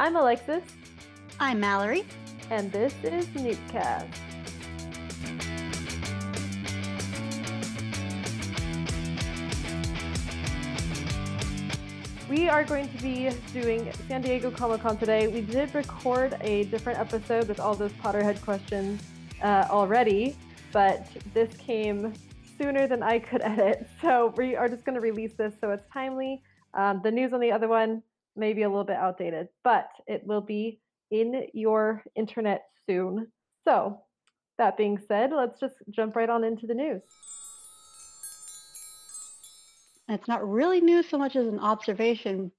I'm Alexis, I'm Mallory. and this is Newtcast. We are going to be doing San Diego Comic Con today. We did record a different episode with all those Potterhead questions uh, already, but this came sooner than I could edit. So we are just going to release this so it's timely. Um, the news on the other one may be a little bit outdated, but it will be in your internet soon. So, that being said, let's just jump right on into the news. It's not really news so much as an observation.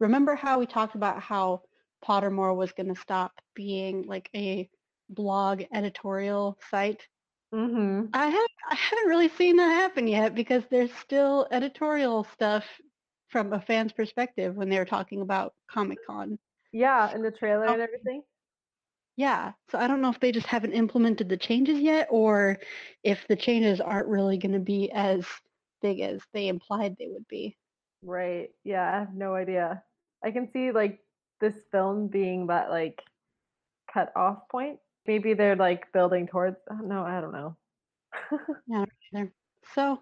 Remember how we talked about how Pottermore was going to stop being like a blog editorial site? Mm-hmm. I have I haven't really seen that happen yet because there's still editorial stuff from a fan's perspective when they were talking about Comic Con. Yeah, and the trailer oh. and Oh. everything. Yeah, so I don't know if they just haven't implemented the changes yet or if the changes aren't really going to be as big as they implied they would be. Right. Yeah, I have no idea. I can see like this film being that like cut off point. Maybe they're like building towards. No, I don't know. there. So,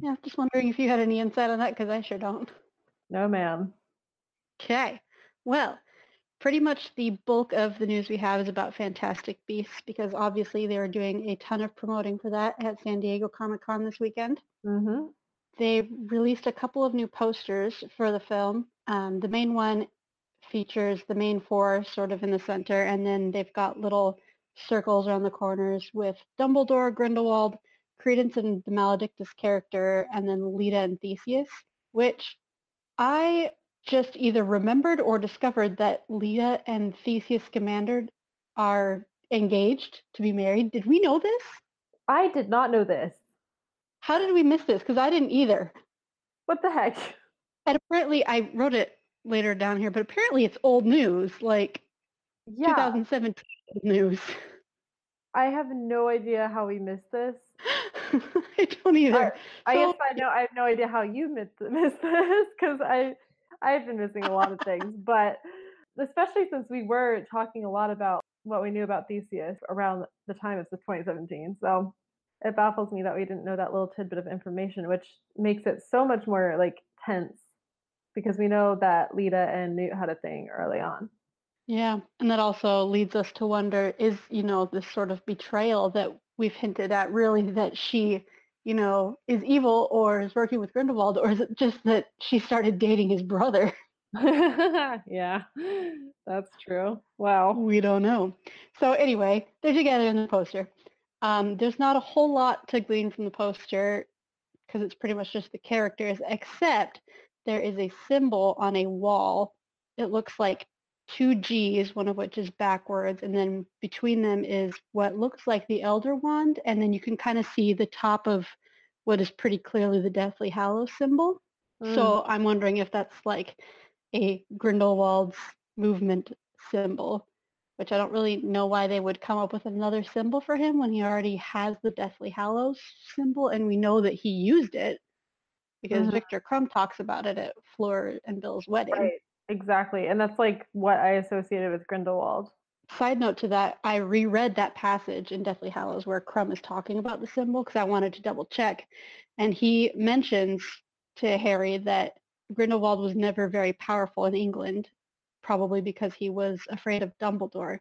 yeah, just wondering if you had any insight on that because I sure don't. no, ma'am. Okay, well, pretty much the bulk of the news we have is about Fantastic Beasts because obviously they are doing a ton of promoting for that at San Diego Comic Con this weekend. Mm-hmm. They released a couple of new posters for the film. Um, the main one features the main four sort of in the center, and then they've got little circles around the corners with Dumbledore, Grindelwald, Credence and the Maledictus character, and then Leta and Theseus, which I just either remembered or discovered that Leta and Theseus Scamander are engaged to be married. Did we know this? I did not know this. How did we miss this? Because I didn't either. What the heck? And apparently, I wrote it later down here, but apparently it's old news, like Yeah, 2017 news. I have no idea how we missed this. I don't either. I So- guess I know I have no idea how you missed, missed this because I I've been missing a lot of things, but especially since we were talking a lot about what we knew about Theseus around the time of the 2017. So it baffles me that we didn't know that little tidbit of information, which makes it so much more like tense because we know that Leta and Newt had a thing early on. Yeah, and that also leads us to wonder is, you know, this sort of betrayal that we've hinted at really that she, you know, is evil or is working with Grindelwald, or is it just that she started dating his brother? yeah, that's true. Wow. We don't know. So anyway, they're together in the poster. Um, there's not a whole lot to glean from the poster because it's pretty much just the characters, except there is a symbol on a wall. It looks like two G's, one of which is backwards, and then between them is what looks like the Elder Wand, and then you can kind of see the top of what is pretty clearly the Deathly Hallows symbol. Mm. So I'm wondering if that's like a Grindelwald's movement symbol, which I don't really know why they would come up with another symbol for him when he already has the Deathly Hallows symbol, and we know that he used it because Mhm. Viktor Krum talks about it at Fleur and Bill's wedding. Right, exactly. And that's like what I associated with Grindelwald. Side note to that, I reread that passage in Deathly Hallows where Krum is talking about the symbol because I wanted to double check, and he mentions to Harry that Grindelwald was never very powerful in England, probably because he was afraid of Dumbledore.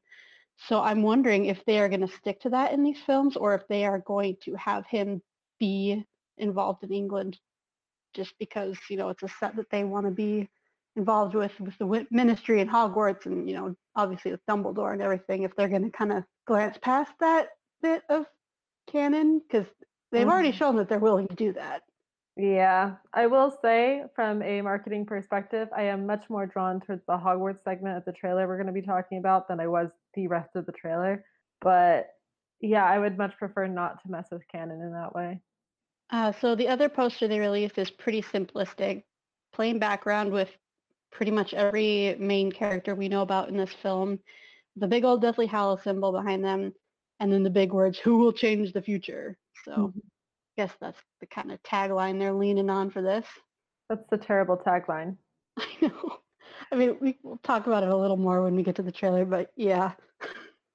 So I'm wondering if they are going to stick to that in these films or if they are going to have him be involved in England just because, you know, it's a set that they want to be involved with with the ministry and Hogwarts and, you know, obviously with Dumbledore and everything, if they're going to kind of glance past that bit of canon because they've already Mhm. shown that they're willing to do that. Yeah, I will say from a marketing perspective, I am much more drawn towards the Hogwarts segment of the trailer we're going to be talking about than I was the rest of the trailer. But yeah, I would much prefer not to mess with canon in that way. Uh, so the other poster they released is pretty simplistic, plain background with pretty much every main character we know about in this film, the big old Deathly Hallows symbol behind them, and then the big words, who will change the future? So Mhm. I guess that's the kind of tagline they're leaning on for this. That's the terrible tagline. I know. I mean, we, we'll talk about it a little more when we get to the trailer, but yeah.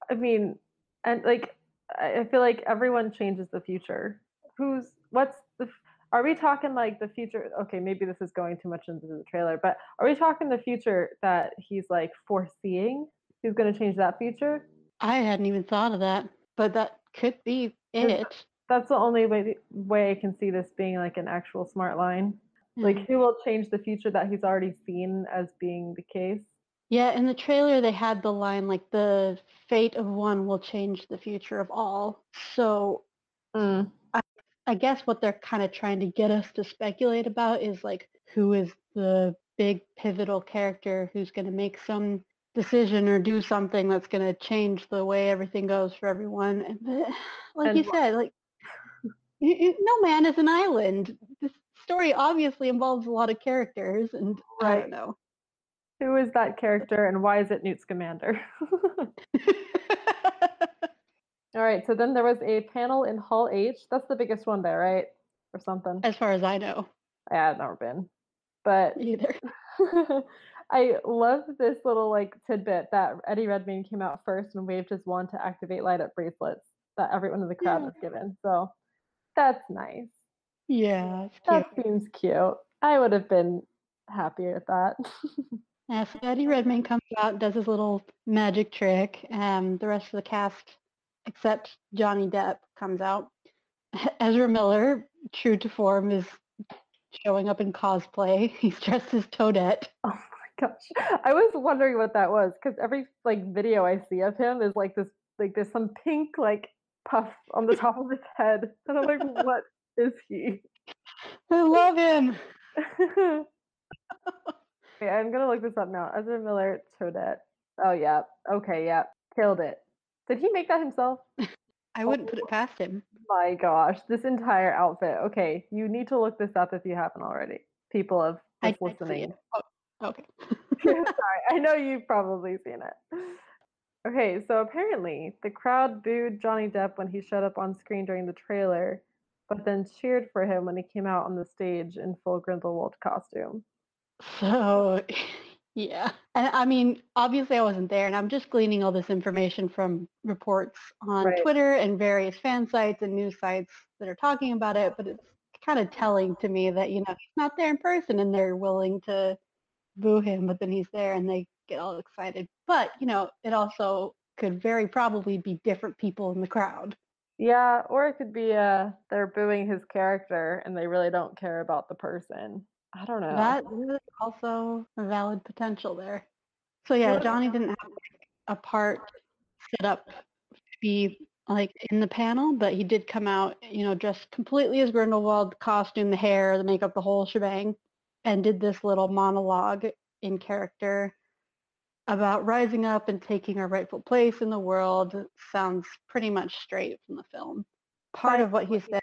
I mean, and like, I feel like everyone changes the future. Who's what's the? Are we talking like the future? Okay, maybe this is going too much into the trailer, but are we talking the future that he's like foreseeing? He's going to change that future. I hadn't even thought of that, but that could be it. That's the only way way I can see this being like an actual smart line. Like, Mhm. who will change the future that he's already seen as being the case? Yeah, in the trailer they had the line like the fate of one will change the future of all. So Mm. I guess what they're kind of trying to get us to speculate about is like who is the big pivotal character who's going to make some decision or do something that's going to change the way everything goes for everyone. And but, like And you said, like no man is an island. This story obviously involves a lot of characters, and I don't know. Who is that character, and why is it Newt Scamander? All right, so then there was a panel in Hall H. That's the biggest one there, right? Or something. as far as I know, Yeah, I've never been. But either. I love this little like tidbit that Eddie Redmayne came out first and waved his wand to activate light up bracelets that everyone in the crowd Yeah. was given. So that's nice. Yeah. That seems cute. I would have been happy with that. Yeah, so Eddie Redmayne comes out, does his little magic trick, and the rest of the cast, except Johnny Depp, comes out. Ezra Miller, true to form, is showing up in cosplay. He's dressed as Toadette. Oh my gosh. I was wondering what that was because every like video I see of him is like this like there's some pink like puff on the top of his head. And I'm like, what is he? I love him. okay, I'm gonna look this up now. Ezra Miller Toadette. Oh yeah. Okay, yeah. Killed it. Did he make that himself? I oh wouldn't put it past him. My gosh, this entire outfit. Okay, you need to look this up if you haven't already. People of I just see listening. Oh, okay. Sorry, I know you've probably seen it. Okay, so apparently the crowd booed Johnny Depp when he showed up on screen during the trailer, but then cheered for him when he came out on the stage in full Grindelwald costume. So, yeah. And I mean, obviously I wasn't there, and I'm just gleaning all this information from reports on Right. Twitter and various fan sites and news sites that are talking about it, but it's kind of telling to me that, you know, he's not there in person and they're willing to boo him, but then he's there and they get all excited. But, you know, it also could very probably be different people in the crowd. Yeah, or it could be uh they're booing his character and they really don't care about the person. I don't know. That is also a valid potential there. So yeah. Johnny didn't have like, a part set up to be like in the panel, but he did come out, you know, dressed completely as Grindelwald, costume, the hair, the makeup, the whole shebang, and did this little monologue in character about rising up and taking our rightful place in the world. Sounds pretty much straight from the film. Part of what he said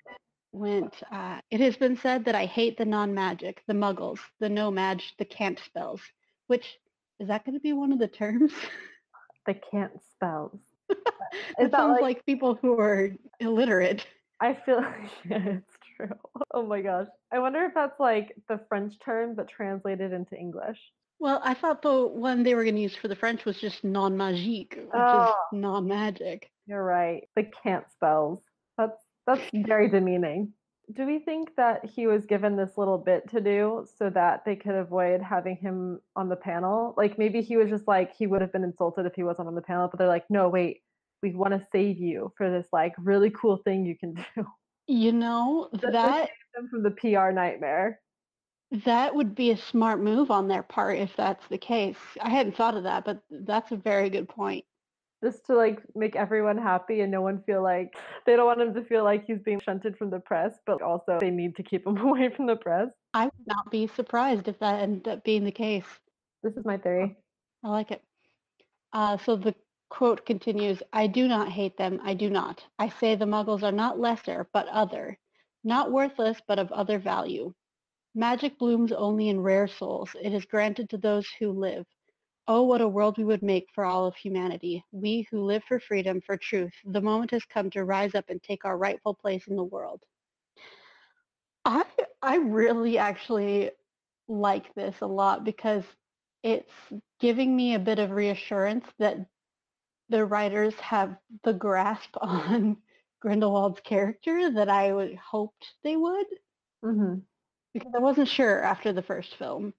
went, uh, it has been said that I hate the non-magic, the muggles, the No-Maj, the can't spells, which, is that going to be one of the terms? The can't spells. it sounds like- like, people who are illiterate. I feel yeah, it's true. Oh my gosh. I wonder if that's like the French term but translated into English. Well, I thought the one they were going to use for the French was just non-magique, which Oh. is non-magic. You're right. The can't spells. That's that's very demeaning. Do we think that he was given this little bit to do so that they could avoid having him on the panel? Like maybe he was just like he would have been insulted if he wasn't on the panel, but they're like, no, wait, we want to save you for this like really cool thing you can do. You know, That- that Them from the PR nightmare. that would be a smart move on their part if that's the case. I hadn't thought of that, but that's a very good point. Just to like make everyone happy and no one feel like they don't want him to feel like he's being shunted from the press, but also they need to keep him away from the press. I would not be surprised if that ended up being the case. This is my theory. I like it. Uh, so the quote continues, I do not hate them, I do not. I say the muggles are not lesser, but other. Not worthless, but of other value. Magic blooms only in rare souls. It is granted to those who live. Oh, what a world we would make for all of humanity. We who live for freedom, for truth. The moment has come to rise up and take our rightful place in the world. I I really actually like this a lot because it's giving me a bit of reassurance that the writers have the grasp on Grindelwald's character that I would hoped they would. Mm-hmm. Because I wasn't sure after the first film.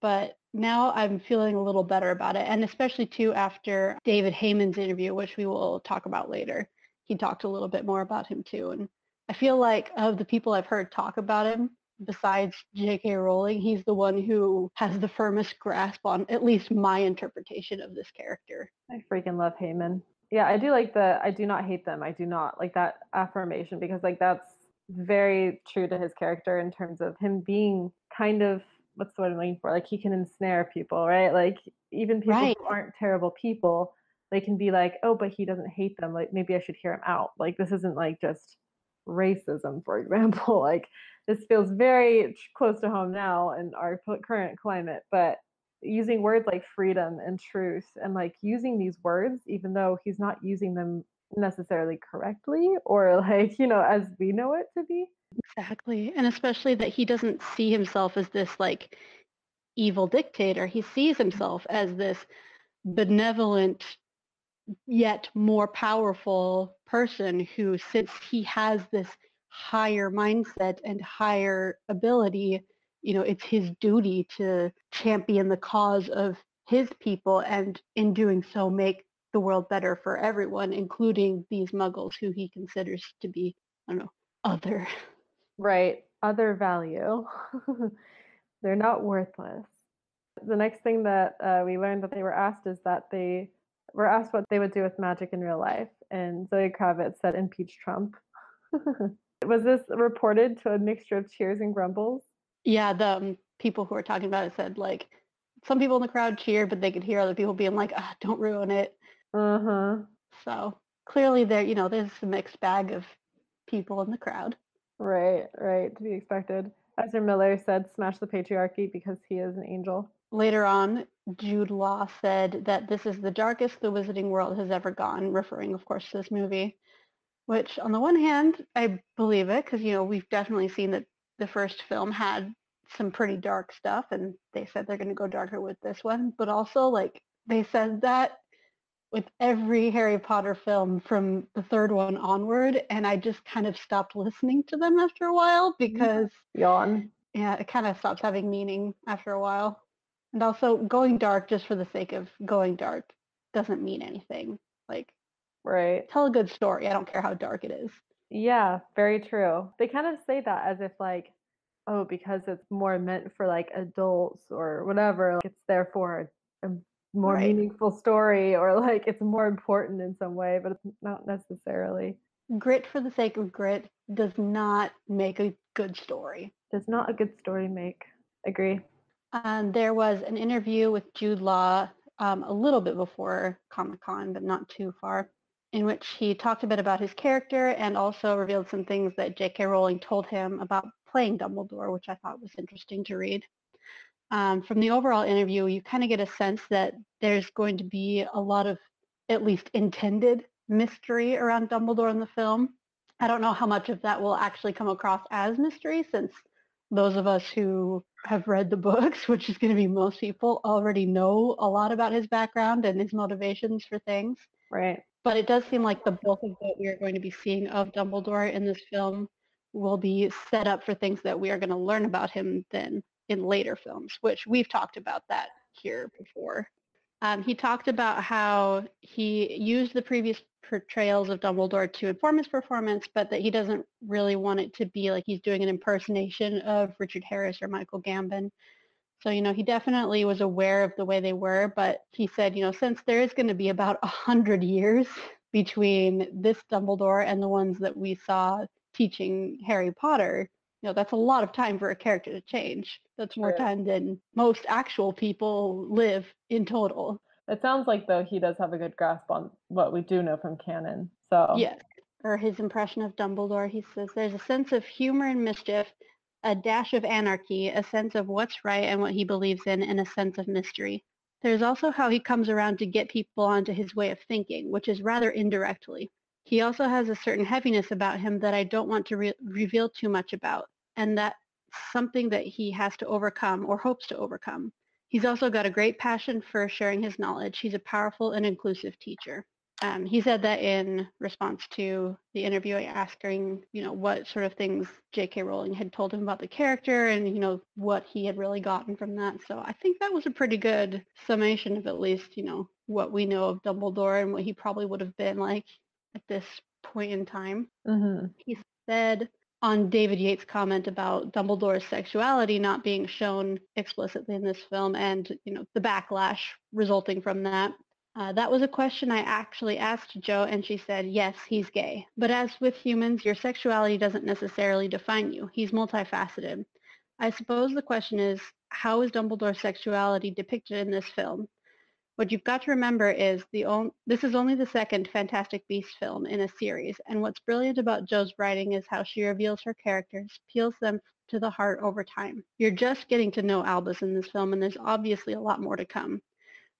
But now I'm feeling a little better about it. And especially too after David Heyman's interview, which we will talk about later. He talked a little bit more about him too. And I feel like of the people I've heard talk about him, besides J.K. Rowling, he's the one who has the firmest grasp on at least my interpretation of this character. I freaking love Heyman. Yeah, I do like the I do not hate them. I do not like that affirmation because like that's very true to his character in terms of him being kind of what's the word I'm looking for? Like he can ensnare people, right? Like even people Right. who aren't terrible people, they can be like, oh, but he doesn't hate them. Like maybe I should hear him out. Like this isn't like just racism, for example. Like this feels very close to home now in our current climate, but using words like freedom and truth and like using these words, even though he's not using them necessarily correctly or like, you know, as we know it to be. Exactly. And especially that he doesn't see himself as this like evil dictator. He sees mm-hmm. himself as this benevolent yet more powerful person who since he has this higher mindset and higher ability, you know, it's his duty to champion the cause of his people and in doing so make the world better for everyone, including these muggles who he considers to be, I don't know, other. Right. Other value. They're not worthless. The next thing that uh, we learned that they were asked is that they were asked what they would do with magic in real life. And Zoe Kravitz said, impeach Trump. Was this reported to a mixture of cheers and grumbles? Yeah, the um, people who were talking about it said like some people in the crowd cheered, but they could hear other people being like, ah, "Don't ruin it." Uh huh. So clearly, there, you know, there's a mixed bag of people in the crowd. Right, right. To be expected. Ezra Miller said, smash the patriarchy because he is an angel. Later on, Jude Law said that this is the darkest the Wizarding World has ever gone, referring, of course, to this movie. Which, on the one hand, I believe it because you know we've definitely seen that the first film had some pretty dark stuff, and they said they're going to go darker with this one. But also, like they said that with every Harry Potter film from the third one onward, and I just kind of stopped listening to them after a while mm-hmm. because Yawn. yeah, it kind of stops having meaning after a while. And also, going dark just for the sake of going dark doesn't mean anything. Like, Right. tell a good story. I don't care how dark it is. Yeah, very true. They kind of say that as if like, oh, because it's more meant for like adults or whatever, like it's therefore a more Right. meaningful story or like it's more important in some way, but it's not necessarily. Grit for the sake of grit does not make a good story. Does not a good story make. Agree. Um, there was an interview with Jude Law um, a little bit before Comic Con, but not too far, in which he talked a bit about his character and also revealed some things that J.K. Rowling told him about playing Dumbledore, which I thought was interesting to read. Um, from the overall interview, you kind of get a sense that there's going to be a lot of, at least intended, mystery around Dumbledore in the film. I don't know how much of that will actually come across as mystery since those of us who have read the books, which is going to be most people, already know a lot about his background and his motivations for things. Right. But it does seem like the bulk of what we are going to be seeing of Dumbledore in this film will be set up for things that we are going to learn about him then in later films, which we've talked about that here before. Um, he talked about how he used the previous portrayals of Dumbledore to inform his performance, but that he doesn't really want it to be like he's doing an impersonation of Richard Harris or Michael Gambon. So, you know, he definitely was aware of the way they were, but he said, you know, since there is going to be about a hundred years between this Dumbledore and the ones that we saw teaching Harry Potter, you know, that's a lot of time for a character to change. That's more True. time than most actual people live in total. It sounds like though he does have a good grasp on what we do know from canon. So Yes. Or his impression of Dumbledore, he says there's a sense of humor and mischief, a dash of anarchy, a sense of what's right and what he believes in, and a sense of mystery. There's also how he comes around to get people onto his way of thinking, which is rather indirectly. He also has a certain heaviness about him that I don't want to re- reveal too much about, and that's something that he has to overcome or hopes to overcome. He's also got a great passion for sharing his knowledge. He's a powerful and inclusive teacher. Um, he said that in response to the interview, asking, you know, what sort of things J.K. Rowling had told him about the character and, you know, what he had really gotten from that. So I think that was a pretty good summation of at least, you know, what we know of Dumbledore and what he probably would have been like at this point in time. Mm-hmm. He said on David Yates' comment about Dumbledore's sexuality not being shown explicitly in this film and, you know, the backlash resulting from that. Uh, that was a question I actually asked Joe, and she said, yes, he's gay. But as with humans, your sexuality doesn't necessarily define you. He's multifaceted. I suppose the question is, how is Dumbledore's sexuality depicted in this film? What you've got to remember is the on- this is only the second Fantastic Beasts film in a series, and what's brilliant about Jo's writing is how she reveals her characters, peels them to the heart over time. You're just getting to know Albus in this film, and there's obviously a lot more to come.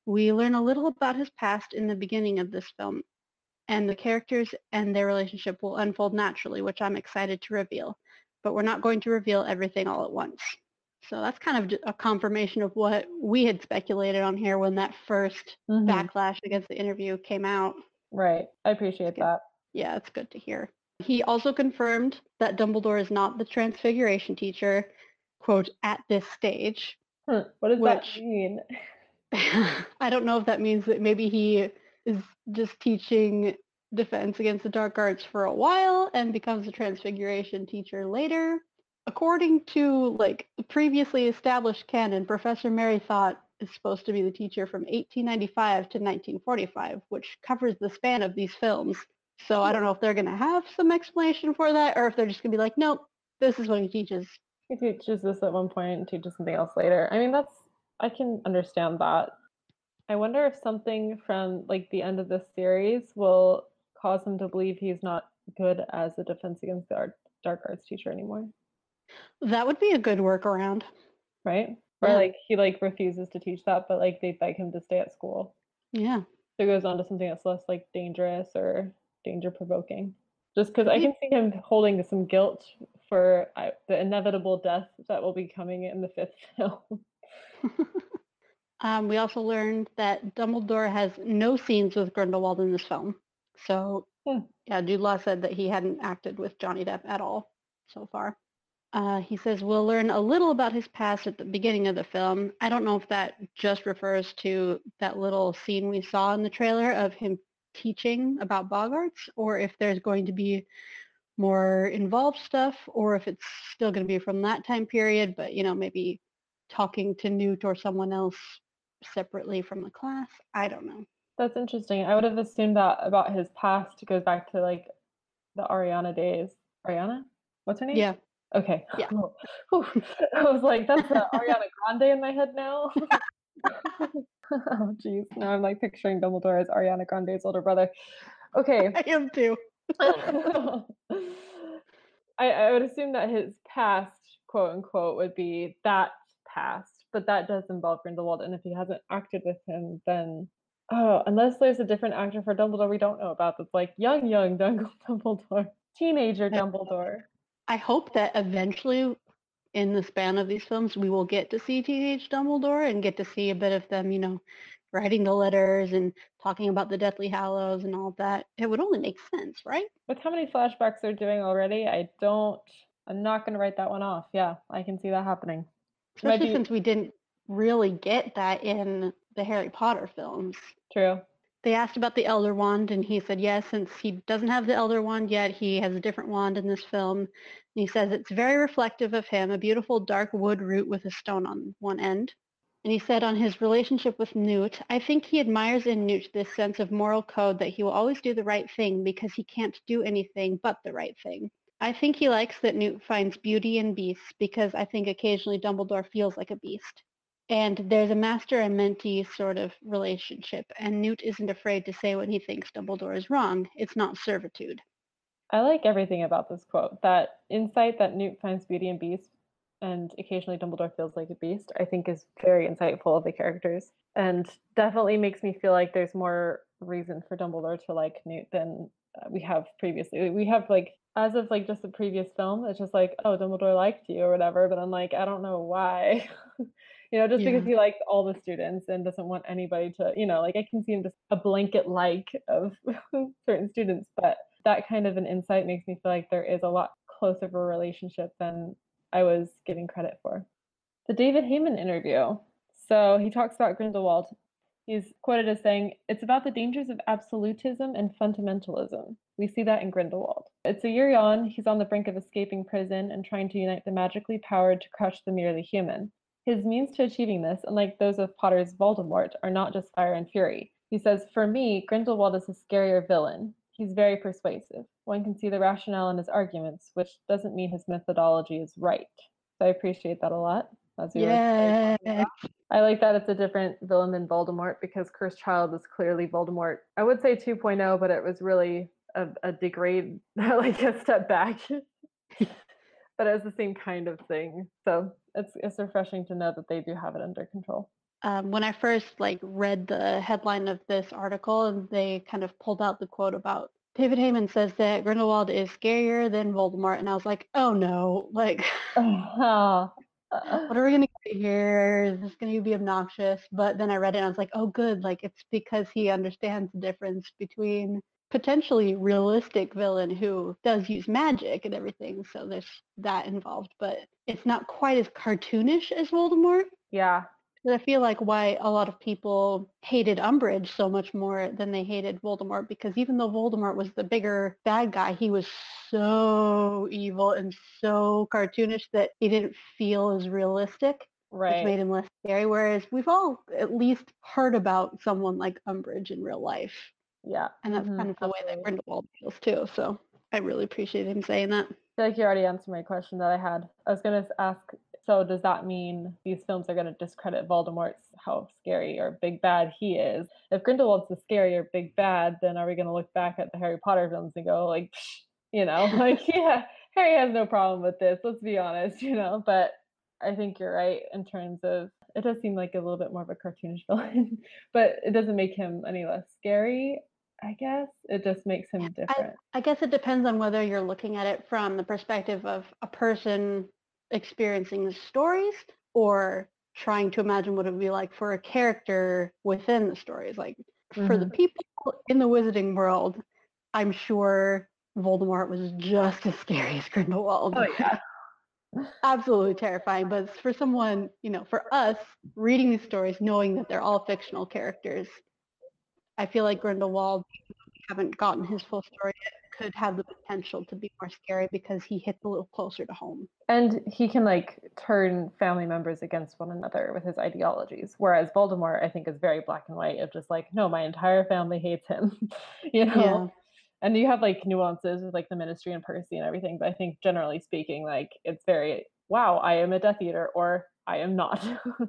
We learn a little about his past in the beginning of this film, and the characters and their relationship will unfold naturally, which I'm excited to reveal. But we're not going to reveal everything all at once. So that's kind of a confirmation of what we had speculated on here when that 1st Mhm. backlash against the interview came out. Right. I appreciate that. Yeah, it's good to hear. He also confirmed that Dumbledore is not the transfiguration teacher, quote, at this stage. Hmm. What does that mean? I don't know if that means that maybe he is just teaching defense against the dark arts for a while and becomes a transfiguration teacher later. According to like previously established canon, Professor Merrythought is supposed to be the teacher from 1895 to 1945, which covers the span of these films. So I don't know if they're going to have some explanation for that or if they're just going to be like, nope, this is what he teaches. He teaches this at one point and teaches something else later. I mean, that's I can understand that. I wonder if something from like the end of this series will cause him to believe he's not good as a defense against the art, dark arts teacher anymore, That would be a good workaround. right? Or Yeah. like he like refuses to teach that, but like they beg him to stay at school. Yeah. So he goes on to something that's less like dangerous or danger provoking. Just because I can see him holding some guilt for the inevitable death that will be coming in the fifth film. Um, we also learned that Dumbledore has no scenes with Grindelwald in this film. So, Hmm. yeah, Jude Law said that he hadn't acted with Johnny Depp at all so far. Uh, he says we'll learn a little about his past at the beginning of the film. I don't know if that just refers to that little scene we saw in the trailer of him teaching about Boggarts, or if there's going to be more involved stuff, or if it's still going to be from that time period, but, you know, maybe talking to Newt or someone else separately from the class. I don't know. That's interesting. I would have assumed that about his past goes back to like the Ariana days. Ariana? What's her name? Yeah. Okay. Yeah. Whew. I was like, that's uh, Ariana Grande in my head now. oh, jeez. Now I'm like picturing Dumbledore as Ariana Grande's older brother. Okay. I am too. I, I would assume that his past, quote unquote, would be that past, but that does involve Grindelwald. And if he hasn't acted with him, then oh, unless there's a different actor for Dumbledore we don't know about that's like young, young Dumbledore, teenager Dumbledore. I hope that eventually in the span of these films we will get to see teenage Dumbledore and get to see a bit of them, you know, writing the letters and talking about the Deathly Hallows and all that. It would only make sense, right? With how many flashbacks they're doing already, I don't. I'm not going to write that one off. Yeah, I can see that happening. Especially be- since we didn't really get that in the Harry Potter films. True. They asked about the Elder Wand, and he said yes, since he doesn't have the Elder Wand yet, he has a different wand in this film. And he says it's very reflective of him, a beautiful dark wood root with a stone on one end. And he said on his relationship with Newt, I think he admires in Newt this sense of moral code that he will always do the right thing because he can't do anything but the right thing. I think he likes that Newt finds beauty in beasts because I think occasionally Dumbledore feels like a beast. And there's a master and mentee sort of relationship, and Newt isn't afraid to say when he thinks Dumbledore is wrong. It's not servitude. I like everything about this quote. That insight that Newt finds beauty in beasts and occasionally Dumbledore feels like a beast, I think is very insightful of the characters and definitely makes me feel like there's more reason for Dumbledore to like Newt than uh, we have previously. We have like as of like just the previous film, it's just like, oh, Dumbledore liked you or whatever, but I'm like, I don't know why. you know, just Yeah. because he likes all the students and doesn't want anybody to, you know, like I can see him just a blanket like of certain students, but that kind of an insight makes me feel like there is a lot closer of a relationship than I was giving credit for. The David Heyman interview. So he talks about Grindelwald. He's quoted as saying, It's about the dangers of absolutism and fundamentalism. We see that in Grindelwald. It's a year on, he's on the brink of escaping prison and trying to unite the magically powered to crush the merely human. His means to achieving this, unlike those of Potter's Voldemort, are not just fire and fury. He says, For me, Grindelwald is a scarier villain. He's very persuasive. One can see the rationale in his arguments, which doesn't mean his methodology is right. So I appreciate that a lot. As we Yeah. I like that it's a different villain than Voldemort because Cursed Child is clearly Voldemort. I would say 2.0, but it was really a, a degrade, like a step back. but it was the same kind of thing. So it's it's refreshing to know that they do have it under control. Um, when I first like read the headline of this article and they kind of pulled out the quote about David Heyman says that Grindelwald is scarier than Voldemort, and I was like, oh no, like Ah, what are we gonna get here? Is this gonna be obnoxious? But then I read it and I was like, oh good, like it's because he understands the difference between potentially realistic villain who does use magic and everything, so there's that involved, but it's not quite as cartoonish as Voldemort. yeah, But I feel like why a lot of people hated Umbridge so much more than they hated Voldemort because even though Voldemort was the bigger bad guy, he was so evil and so cartoonish that he didn't feel as realistic, which right. made him less scary. Whereas we've all at least heard about someone like Umbridge in real life, Yeah. and that's mhm, kind of the way that. Grindelwald feels too. So I really appreciate him saying that. I feel like you already answered my question that I had. I was going to ask so, does that mean these films are going to discredit Voldemort's how scary or big bad he is? If Grindelwald's the scary or big bad, then are we going to look back at the Harry Potter films and go, like, you know, like, yeah, Harry has no problem with this, let's be honest, you know? But I think you're right in terms of it does seem like a little bit more of a cartoonish villain, but it doesn't make him any less scary. I guess it just makes him different. I guess it depends on whether you're looking at it from the perspective of a person experiencing the stories or trying to imagine what it would be like for a character within the stories. Like for the Mhm. people in the wizarding world, I'm sure Voldemort was just as scary as Grindelwald. Oh yeah. Absolutely terrifying. But for someone, you know, for us reading these stories, knowing that they're all fictional characters, I feel like Grindelwald, we haven't gotten his full story yet, could have the potential to be more scary because he hits a little closer to home. And he can like turn family members against one another with his ideologies. Whereas Voldemort, I think, is very black and white of just like, no, my entire family hates him. you know? Yeah. And you have like nuances with like the ministry and Percy and everything, but I think generally speaking, like it's very wow, I am a Death Eater or I am not.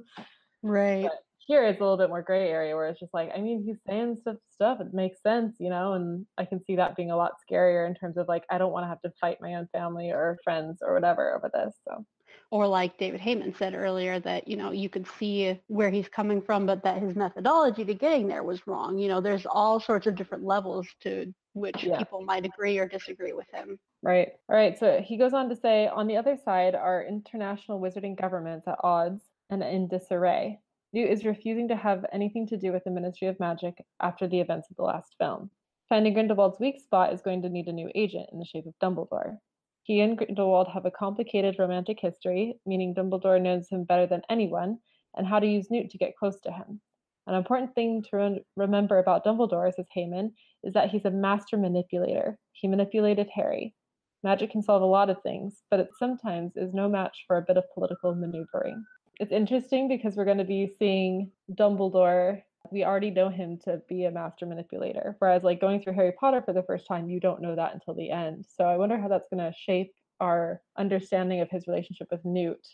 Right. But here it's a little bit more gray area where it's just like, I mean, he's saying stuff stuff, it makes sense, you know, and I can see that being a lot scarier in terms of like I don't want to have to fight my own family or friends or whatever over this. So Or like David Heyman said earlier that, you know, you could see where he's coming from, but that his methodology to getting there was wrong. You know, there's all sorts of different levels to which Yeah. people might agree or disagree with him. Right. All right. So he goes on to say on the other side are international wizarding governments at odds and in disarray. Newt is refusing to have anything to do with the Ministry of Magic after the events of the last film. Finding Grindelwald's weak spot is going to need a new agent in the shape of Dumbledore. He and Grindelwald have a complicated romantic history, meaning Dumbledore knows him better than anyone and how to use Newt to get close to him. An important thing to rem- remember about Dumbledore, says Heyman, is that he's a master manipulator. He manipulated Harry. Magic can solve a lot of things, but it sometimes is no match for a bit of political maneuvering. It's interesting because we're going to be seeing Dumbledore. We already know him to be a master manipulator. Whereas, like going through Harry Potter for the first time, you don't know that until the end. So I wonder how that's going to shape our understanding of his relationship with Newt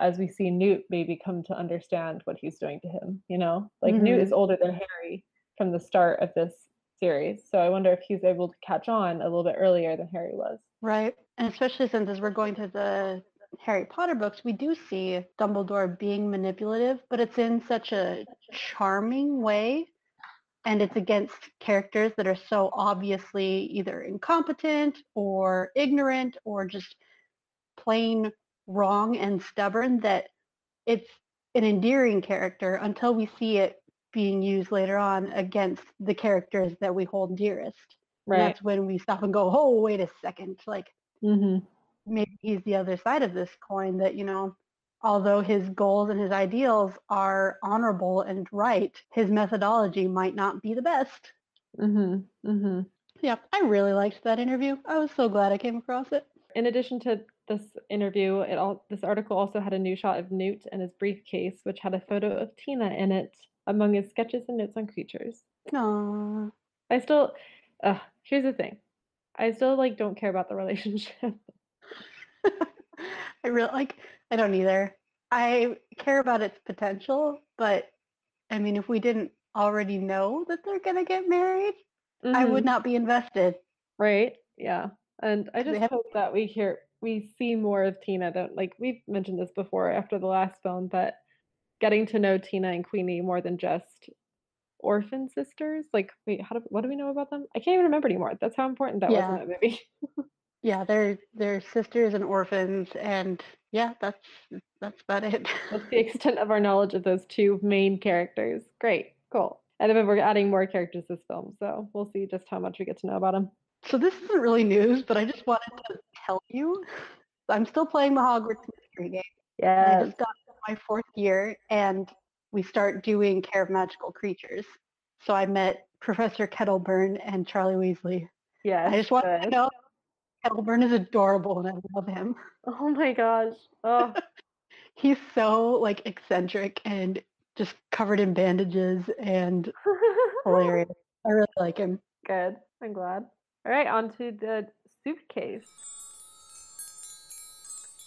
as we see Newt maybe come to understand what he's doing to him. You know, like Newt is mm-hmm. older than Harry from the start of this series. So I wonder if he's able to catch on a little bit earlier than Harry was. Right. And especially since as we're going to the Harry Potter books, we do see Dumbledore being manipulative, but it's in such a charming way. And it's against characters that are so obviously either incompetent or ignorant or just plain wrong and stubborn that it's an endearing character until we see it being used later on against the characters that we hold dearest. And Right. that's when we stop and go, oh, wait a second. Like hmm maybe he's the other side of this coin that, you know, although his goals and his ideals are honorable and right, his methodology might not be the best. hmm hmm Yeah, I really liked that interview. I was so glad I came across it. In addition to this interview, it all this article also had a new shot of Newt and his briefcase, which had a photo of Tina in it among his sketches and notes on creatures. Aww. I still, uh, here's the thing, I still like don't care about the relationship. I really like I don't either. I care about its potential, but I mean if we didn't already know that they're gonna get married, I would Mhm. not be invested. Right? Yeah. And I just hope that we hear we see more of Tina Don't like we've mentioned this before after the last film, but getting to know Tina and Queenie more than just orphan sisters. Like, wait, how do what do we know about them? I can't even remember anymore. That's how important that was in that movie. Yeah, they're they're sisters and orphans and yeah, that's that's about it. That's the extent of our knowledge of those two main characters. Great, cool. And then we're adding more characters this film, so we'll see just how much we get to know about them. so this isn't really news, but I just wanted to tell you I'm still playing the Hogwarts mystery game. and I just got my fourth year and we start doing Care of Magical Creatures. So I met Professor Kettleburn and Charlie Weasley. Yeah. I just want to know Kettleburn is adorable and I love him. Oh my gosh. Oh, He's so like eccentric and just covered in bandages and hilarious. I really like him. good. I'm glad. All right, on to the suitcase.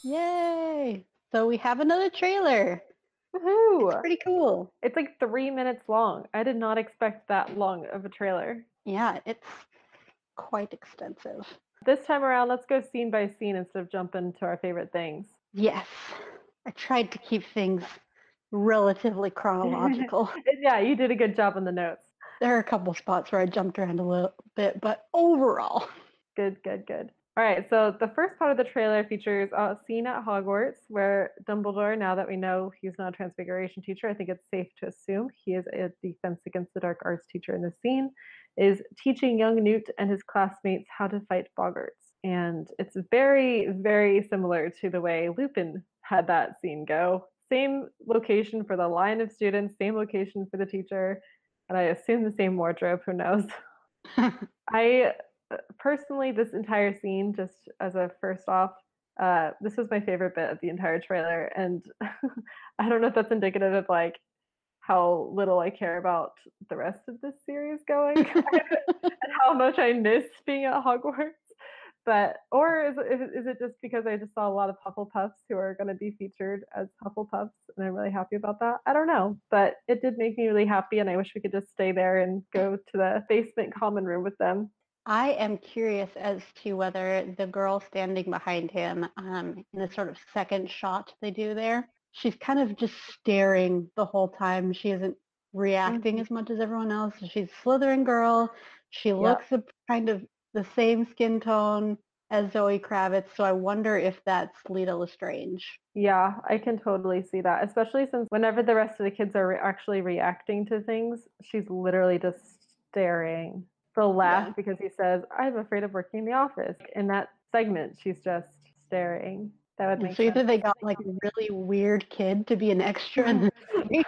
Yay! So we have another trailer. Woohoo! It's pretty cool. It's like three minutes long. I did not expect that long of a trailer. Yeah, it's quite extensive. This time around, let's go scene by scene instead of jumping to our favorite things. Yes. I tried to keep things relatively chronological. Yeah, you did a good job on the notes. there are a couple spots where I jumped around a little bit, but overall, Good, good, good. All right, so the first part of the trailer features a scene at Hogwarts where Dumbledore, now that we know he's not a transfiguration teacher, I think it's safe to assume he is a defense against the dark arts teacher in this scene, is teaching young Newt and his classmates how to fight boggarts. And it's very, very similar to the way Lupin had that scene go. Same location for the line of students, same location for the teacher, and I assume the same wardrobe, who knows? I personally, this entire scene, just as a first off, uh, this was my favorite bit of the entire trailer, and I don't know if that's indicative of like how little I care about the rest of this series going, and how much I miss being at Hogwarts. But or is is it just because I just saw a lot of Hufflepuffs who are going to be featured as Hufflepuffs, and I'm really happy about that? I don't know, but it did make me really happy, and I wish we could just stay there and go to the basement common room with them. I am curious as to whether the girl standing behind him um, in the sort of second shot they do there, she's kind of just staring the whole time. She isn't reacting Mhm. as much as everyone else. She's a Slytherin girl. She looks a, kind of the same skin tone as Zoe Kravitz. So I wonder if that's Leta Lestrange. Yeah, I can totally see that, especially since whenever the rest of the kids are re- actually reacting to things, she's literally just staring. They'll laugh Yeah. because he says, I'm afraid of working in the office. In that segment, she's just staring. That would make so either sense. they got like a really weird kid to be an extra in the movie,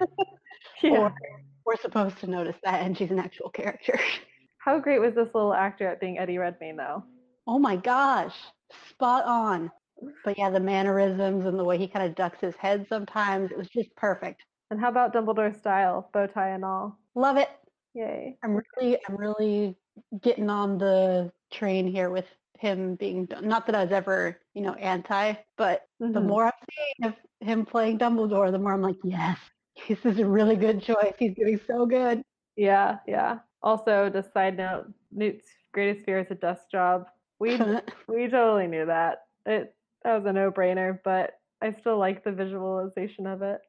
yeah. or we're supposed to notice that and she's an actual character. How great was this little actor at being Eddie Redmayne, though? Oh my gosh, spot on. But yeah, the mannerisms and the way he kind of ducks his head sometimes, it was just perfect. And how about Dumbledore's style, bow tie and all? Love it. Yay. I'm really, I'm really getting on the train here with him being, not that I was ever, you know, anti, but the Mhm. more I'm seeing of him playing Dumbledore, the more I'm like, yes, this is a really good choice. He's doing so good. Yeah, yeah. Also, just side note, Newt's greatest fear is a desk job. We we totally knew that. It that was a no-brainer, but I still like the visualization of it.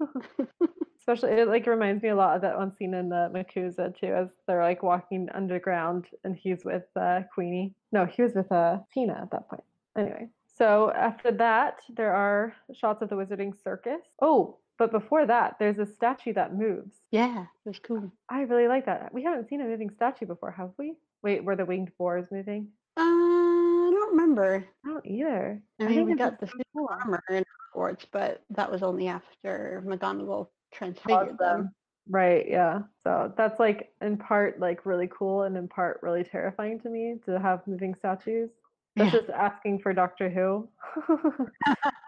Especially, it like reminds me a lot of that one scene in the MACUSA too, as they're like walking underground and he's with uh, Queenie. No, he was with uh, Tina at that point. Anyway, So after that, there are shots of the Wizarding Circus. Oh, but before that, there's a statue that moves. Yeah, it was cool. I really like that. We haven't seen a moving statue before, have we? Wait, where the winged boars moving? Uh, I don't remember. I don't either. I mean, think we got the cool. armor in Hogwarts, but that was only after McGonagall transfigured them. them. Right, yeah. So that's like in part like really cool and in part really terrifying to me to have moving statues. That's Yeah. just asking for Doctor Who.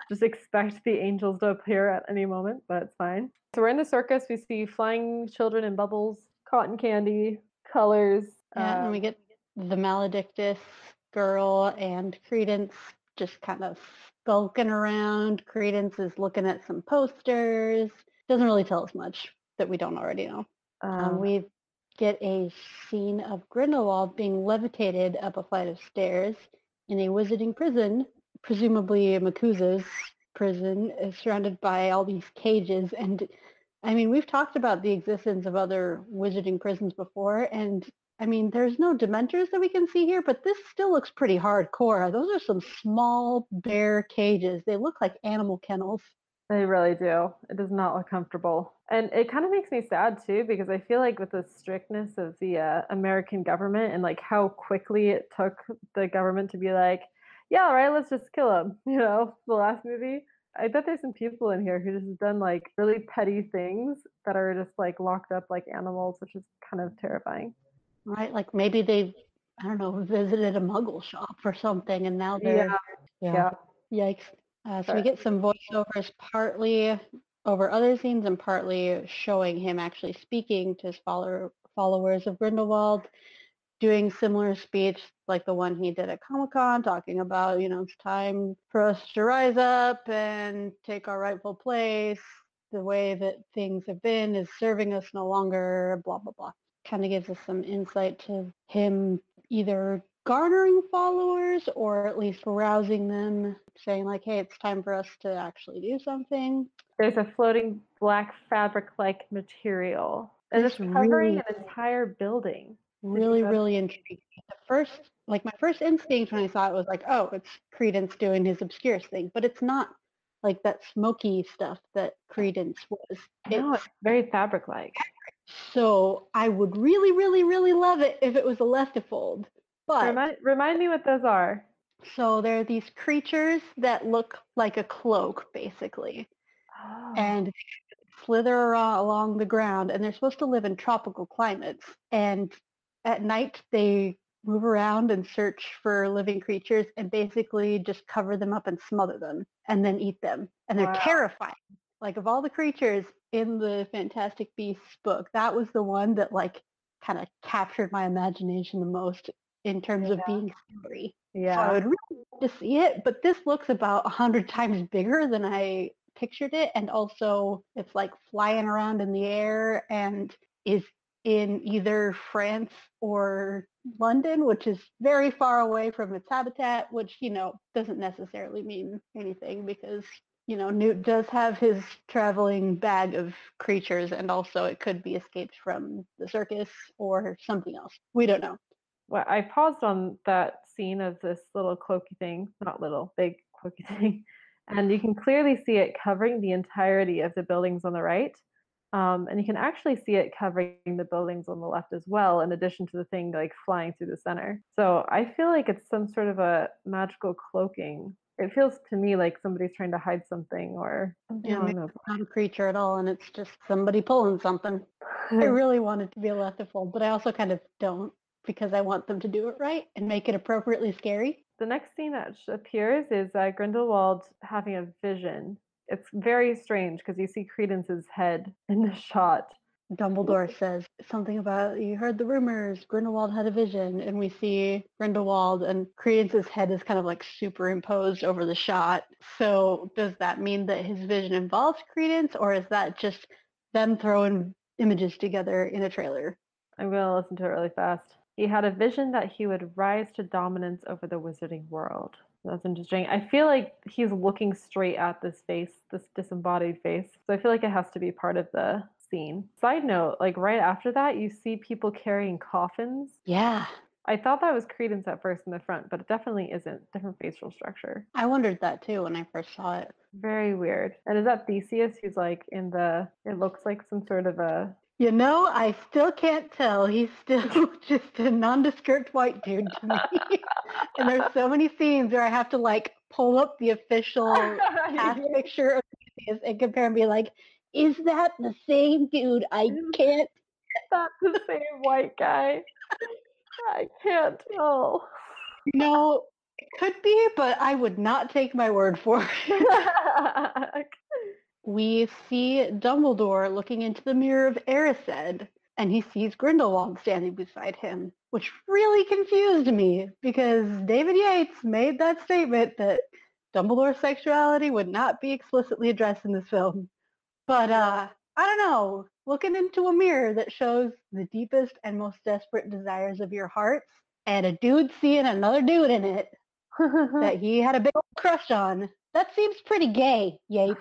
just expect the angels to appear at any moment, but it's fine. So we're in the circus. We see flying children in bubbles, cotton candy, colors. Yeah, and we um, get the Maledictus girl and Credence just kind of skulking around. Credence is looking at some posters. Doesn't really tell us much that we don't already know. Um, um, we get a scene of Grindelwald being levitated up a flight of stairs in a wizarding prison, presumably MACUSA's prison, uh, surrounded by all these cages. And I mean, we've talked about the existence of other wizarding prisons before, and I mean, there's no Dementors that we can see here, but this still looks pretty hardcore. Those are some small, bare cages. They look like animal kennels. They really do. It does not look comfortable. And it kind of makes me sad too, because I feel like with the strictness of the uh, American government and like how quickly it took the government to be like, yeah, all right, let's just kill him. You know, the last movie. I bet there's some people in here who just have done like really petty things that are just like locked up like animals, which is kind of terrifying. right? Like maybe they, I don't know, visited a muggle shop or something and now they're, Yeah. yikes. Uh, so we get some voiceovers partly over other scenes and partly showing him actually speaking to his follower, followers of Grindelwald, doing similar speech like the one he did at Comic-Con, talking about, you know, it's time for us to rise up and take our rightful place. The way that things have been is serving us no longer, blah, blah, blah kind of gives us some insight to him either garnering followers or at least rousing them, saying like, hey, it's time for us to actually do something. There's a floating black fabric-like material, and This it's covering really- an entire building. Really, really intriguing. The first, like my first instinct when I saw it was like, oh, it's Credence doing his Obscurus thing, but it's not like that smoky stuff that Credence was. No, It's it's very fabric-like. so I would really, really, really love it if it was a Lethifold. But Remind, remind me what those are. So there are these creatures that look like a cloak, basically, Oh. and slither around along the ground, and they're supposed to live in tropical climates. And at night, they move around and search for living creatures and basically just cover them up and smother them and then eat them. And they're Wow. terrifying. Like of all the creatures in the Fantastic Beasts book, that was the one that like kind of captured my imagination the most in terms of being scary. So I would really love to see it, but this looks about a hundred times bigger than I pictured it, and also it's like flying around in the air and is in either France or London, which is very far away from its habitat, which you know doesn't necessarily mean anything because you know Newt does have his traveling bag of creatures, and also it could be escaped from the circus or something else. We don't know. Well, I paused on that scene of this little cloaky thing, not little, big cloaky thing, and you can clearly see it covering the entirety of the buildings on the right. Um, and you can actually see it covering the buildings on the left as well, in addition to the thing like flying through the center. So I feel like it's some sort of a magical cloaking. It feels to me like somebody's trying to hide something or something Yeah, those not a creature at all, and it's just somebody pulling something. I really want it to be a Lethifold, but I also kind of don't because I want them to do it right and make it appropriately scary. the next scene that appears is uh, Grindelwald having a vision. It's very strange because you see Credence's head in the shot. Dumbledore says something about you heard the rumors. Grindelwald had a vision, and we see Grindelwald and Credence's head is kind of like superimposed over the shot. So does that mean that his vision involves Credence, or is that just them throwing images together in a trailer? I'm going to listen to it really fast. He had a vision that he would rise to dominance over the wizarding world. That's interesting. I feel like he's looking straight at this face, this disembodied face. So I feel like it has to be part of the scene. Side note, like right after that, you see people carrying coffins. Yeah. I thought that was Credence at first in the front, but it definitely isn't. Different facial structure. I wondered that too when I first saw it. Very weird. And is that Theseus who's like in the? It looks like some sort of a. You know, I still can't tell. He's still just a nondescript white dude to me. and there's so many scenes where I have to like pull up the official cast picture of Theseus and compare and be like, is that the same dude? I can't. That's the same white guy. I can't tell. No, it could be, but I would not take my word for it. We see Dumbledore looking into the mirror of Erised, and he sees Grindelwald standing beside him, which really confused me because David Yates made that statement that Dumbledore's sexuality would not be explicitly addressed in this film. But uh, I don't know, looking into a mirror that shows the deepest and most desperate desires of your hearts, and a dude seeing another dude in it that he had a big old crush on. That seems pretty gay, Yates.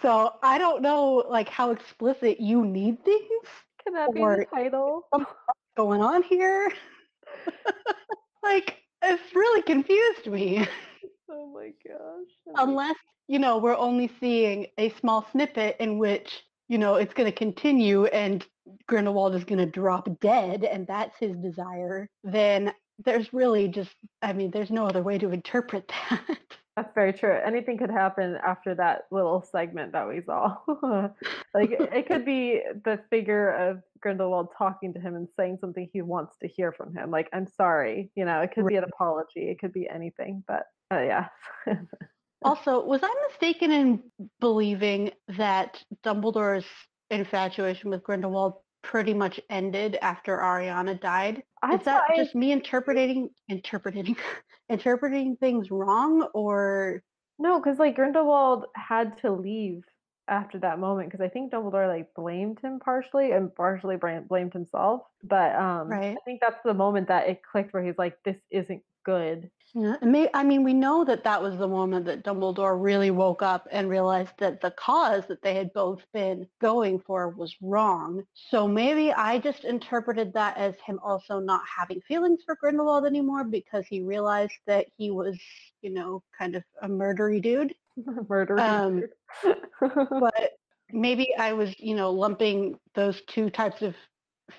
so I don't know like how explicit you need things. Can that be the title? Going on here? like it's really confused me. Oh my gosh. Unless, you know, we're only seeing a small snippet in which, you know, it's going to continue and Grindelwald is going to drop dead and that's his desire, then there's really just, I mean, there's no other way to interpret that. That's very true. Anything could happen after that little segment that we saw. like it could be the figure of Grindelwald talking to him and saying something he wants to hear from him. Like, I'm sorry, you know, it could be an apology. It could be anything, but uh, yeah. also, was I mistaken in believing that Dumbledore's infatuation with Grindelwald pretty much ended after Ariana died? I Is that just me interpreting interpreting interpreting things wrong or no? Because like Grindelwald had to leave after that moment because I think Dumbledore like blamed him partially and partially blamed himself. But um, right. I think that's the moment that it clicked where he's like, "This isn't good." Yeah, may, I mean, we know that that was the moment that Dumbledore really woke up and realized that the cause that they had both been going for was wrong. So maybe I just interpreted that as him also not having feelings for Grindelwald anymore because he realized that he was, you know, kind of a murdery dude. murdery um, but maybe I was, you know, lumping those two types of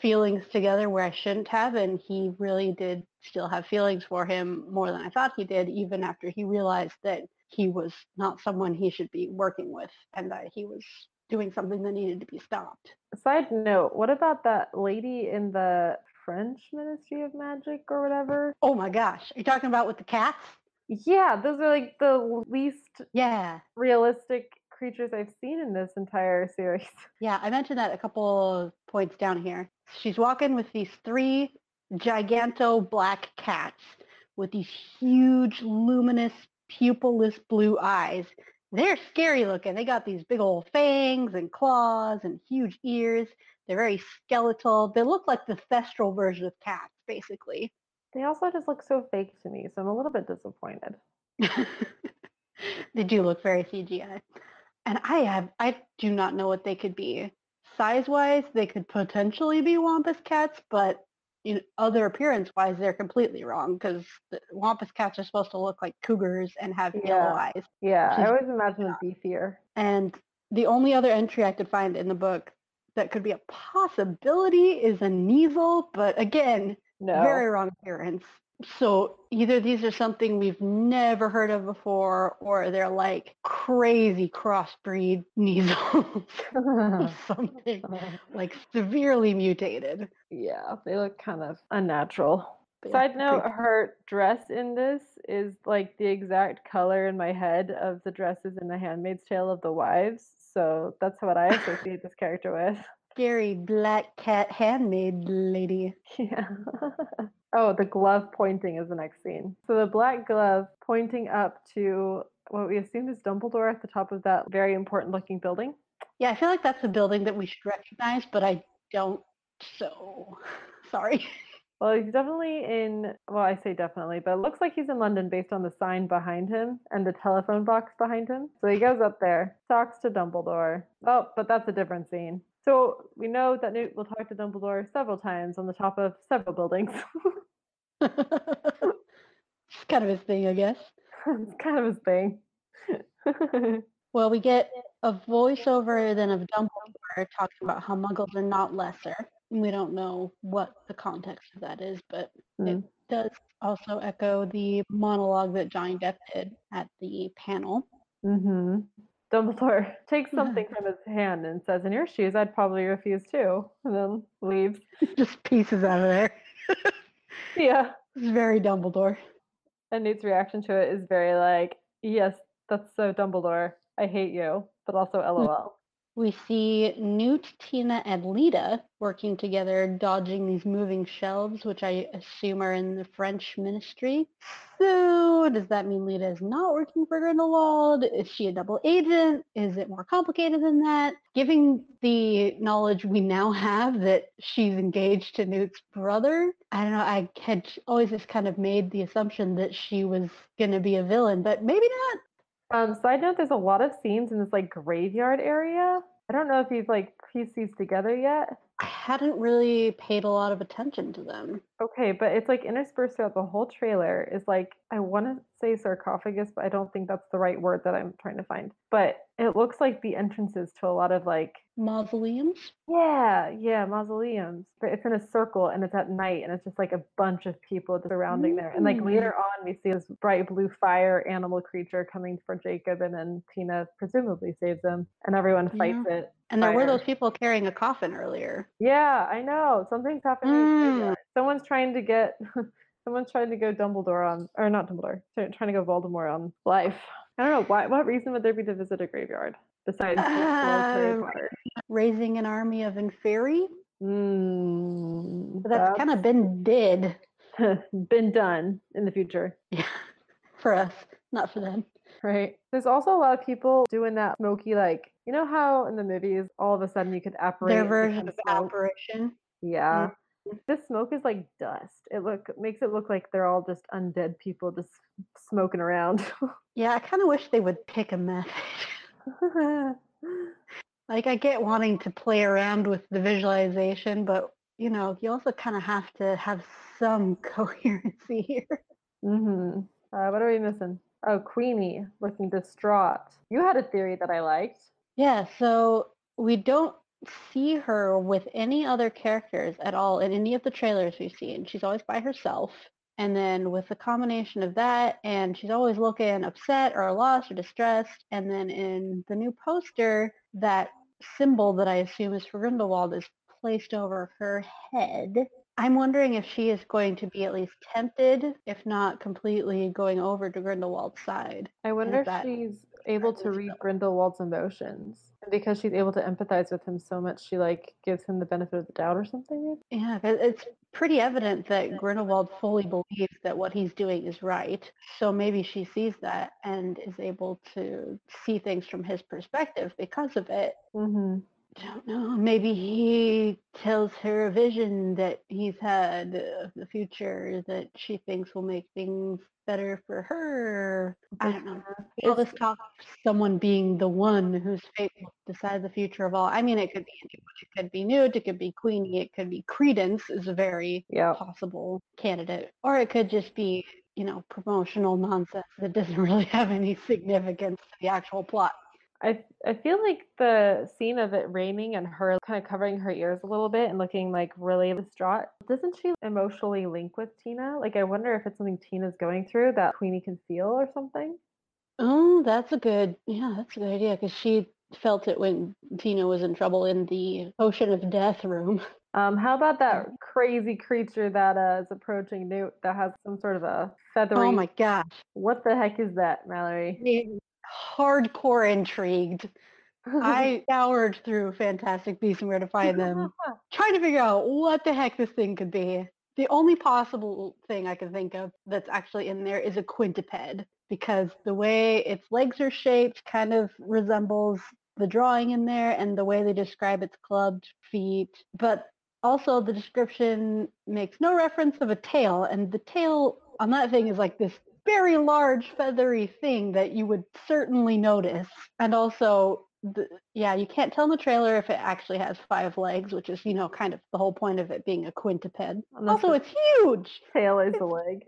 feelings together where I shouldn't have, and he really did still have feelings for him more than I thought he did, even after he realized that he was not someone he should be working with and that he was doing something that needed to be stopped. Side note, what about that lady in the French Ministry of Magic or whatever? Oh my gosh. Are you talking about with the cats? Yeah, those are like the least yeah realistic creatures I've seen in this entire series. Yeah, I mentioned that a couple points down here. She's walking with these three giganto black cats with these huge, luminous, pupilless blue eyes. They're scary looking. They got these big old fangs and claws and huge ears. They're very skeletal. They look like the thestral version of cats, basically. They also just look so fake to me, so I'm a little bit disappointed. they do look very CGI. And I have I do not know what they could be. Size wise, they could potentially be Wampus cats, but in other appearance wise, they're completely wrong because Wampus cats are supposed to look like cougars and have yeah. yellow eyes. Yeah, I always imagine them beefier. And the only other entry I could find in the book that could be a possibility is a Kneazle, but again, no. very wrong appearance. So either these are something we've never heard of before, or they're like crazy crossbreed Kneazles, something like severely mutated. Yeah, they look kind of unnatural. Side note, her dress in this is like the exact color in my head of the dresses in The Handmaid's Tale of the Wives. So that's what I associate this character with. Scary black cat handmaid lady. Yeah. Oh, the glove pointing is the next scene. So the black glove pointing up to what we assume is Dumbledore at the top of that very important looking building. Yeah, I feel like that's a building that we should recognize, but I don't. So sorry. Well, he's definitely in. Well, I say definitely, but it looks like he's in London based on the sign behind him and the telephone box behind him. So he goes up there, talks to Dumbledore. Oh, but that's a different scene. So we know that Newt will talk to Dumbledore several times on the top of several buildings. it's kind of his thing, I guess. it's kind of his thing. well, we get a voiceover then of Dumbledore talking about how Muggles are not lesser. We don't know what the context of that is, but mm. it does also echo the monologue that Johnny Depp did at the panel. Mm-hmm. Dumbledore takes something from his hand and says, "In your shoes, I'd probably refuse too," and then leaves. Just pieces out of there. yeah, it's very Dumbledore. And Newt's reaction to it is very like, "Yes, that's so Dumbledore. I hate you," but also LOL. We see Newt, Tina, and Leta working together, dodging these moving shelves, which I assume are in the French ministry. So does that mean Leta is not working for Grindelwald? Is she a double agent? Is it more complicated than that? Given the knowledge we now have that she's engaged to Newt's brother, I don't know, I had always just kind of made the assumption that she was going to be a villain, but maybe not. Um, side note, there's a lot of scenes in this like graveyard area. I don't know if you've like pieced these together yet. I hadn't really paid a lot of attention to them. Okay, but it's like interspersed throughout the whole trailer is like I want to say sarcophagus, but I don't think that's the right word that I'm trying to find. But it looks like the entrances to a lot of like mausoleums. Yeah, yeah, mausoleums. But it's in a circle and it's at night and it's just like a bunch of people surrounding mm-hmm. there. And like later mm. on, we see this bright blue fire animal creature coming for Jacob, and then Tina presumably saves him, and everyone fights yeah. it. And there were those people carrying a coffin earlier. Yeah, I know. Something's happening. Mm. Someone's trying to get. Someone's trying to go Dumbledore on, or not Dumbledore, trying to go Voldemort on life. I don't know why. What reason would there be to visit a graveyard besides uh, raising an army of Inferi? Mm, that's, that's kind of been did, been done in the future. Yeah, for us, not for them. Right. There's also a lot of people doing that smoky, like you know how in the movies all of a sudden you could apparate. Their version of apparition. Yeah. Mm-hmm. This smoke is like dust. It look makes it look like they're all just undead people just smoking around. yeah, I kind of wish they would pick a method. like I get wanting to play around with the visualization, but you know, you also kind of have to have some coherency here. Mhm. Uh, what are we missing? Oh, Queenie looking distraught. You had a theory that I liked. Yeah, so we don't see her with any other characters at all in any of the trailers we've seen. She's always by herself. And then with the combination of that, and she's always looking upset or lost or distressed. And then in the new poster, that symbol that I assume is for Grindelwald is placed over her head. I'm wondering if she is going to be at least tempted, if not completely going over to Grindelwald's side. I wonder if, she's able to read Grindelwald's emotions. Because she's able to empathize with him so much, she like gives him the benefit of the doubt or something. Yeah, it's pretty evident that Grindelwald fully believes that what he's doing is right. So maybe she sees that and is able to see things from his perspective because of it. Mm-hmm don't know. Maybe he tells her a vision that he's had of the future that she thinks will make things better for her. I don't know. Uh-huh. All this talk of someone being the one whose fate will decide the future of all. I mean, it could be anyone. It could be Newt. It could be Queenie. It could be Credence is a very yep. possible candidate. Or it could just be, you know, promotional nonsense that doesn't really have any significance to the actual plot. I I feel like the scene of it raining and her kind of covering her ears a little bit and looking like really distraught. Doesn't she emotionally link with Tina? Like I wonder if it's something Tina's going through that Queenie can feel or something. Oh, that's a good yeah, that's a good idea because she felt it when Tina was in trouble in the Ocean of Death room. Um, how about that crazy creature that uh, is approaching Newt that has some sort of a feathery? Oh my gosh! What the heck is that, Mallory? Hardcore intrigued. I scoured through Fantastic Beasts and Where to Find Them, trying to figure out what the heck this thing could be. The only possible thing I can think of that's actually in there is a quintuped, because the way its legs are shaped kind of resembles the drawing in there and the way they describe its clubbed feet. But Also, the description makes no reference of a tail, and the tail on that thing is like this very large feathery thing that you would certainly notice. And also, the, yeah, you can't tell in the trailer if it actually has five legs, which is, you know, kind of the whole point of it being a quintuped. Unless oh, also, it's huge. tail is a leg.